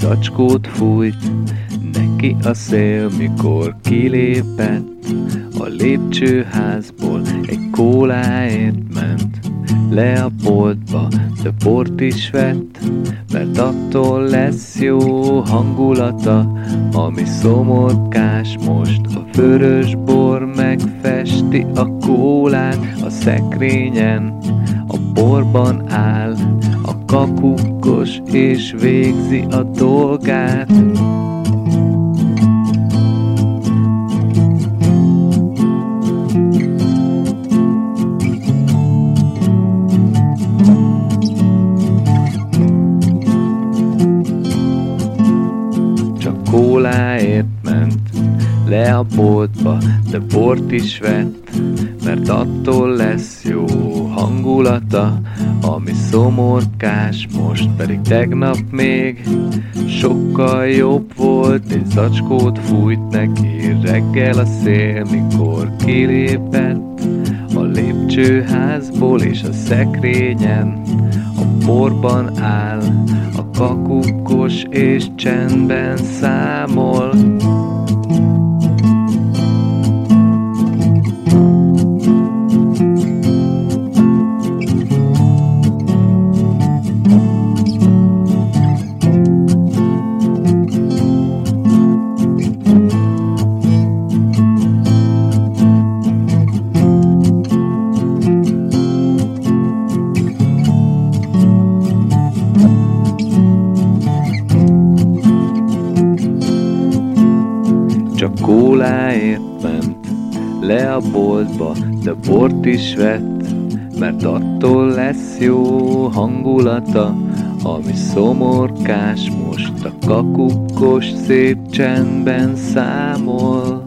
zacskót fújt, neki a szél, mikor kilépett a lépcsőházból, egy kóláért ment le a boltba, de bort is vett, mert attól lesz jó hangulata, ami szomorkás most. A vörös bor megfesti a kólát a szekrényen, a borban áll, a kakukkos és végzi a dolgát. kóláért ment le a boltba, de bort is vett, mert attól lesz jó hangulata, ami szomorkás, most pedig tegnap még sokkal jobb volt, egy zacskót fújt neki reggel a szél, mikor kilépett a lépcsőházból és a szekrényen a borban áll, a kakukkos és csendben számol. Csak kóláért ment le a boltba, de bort is vett, mert attól lesz jó hangulata, ami szomorkás most a kakukkos szép csendben számol.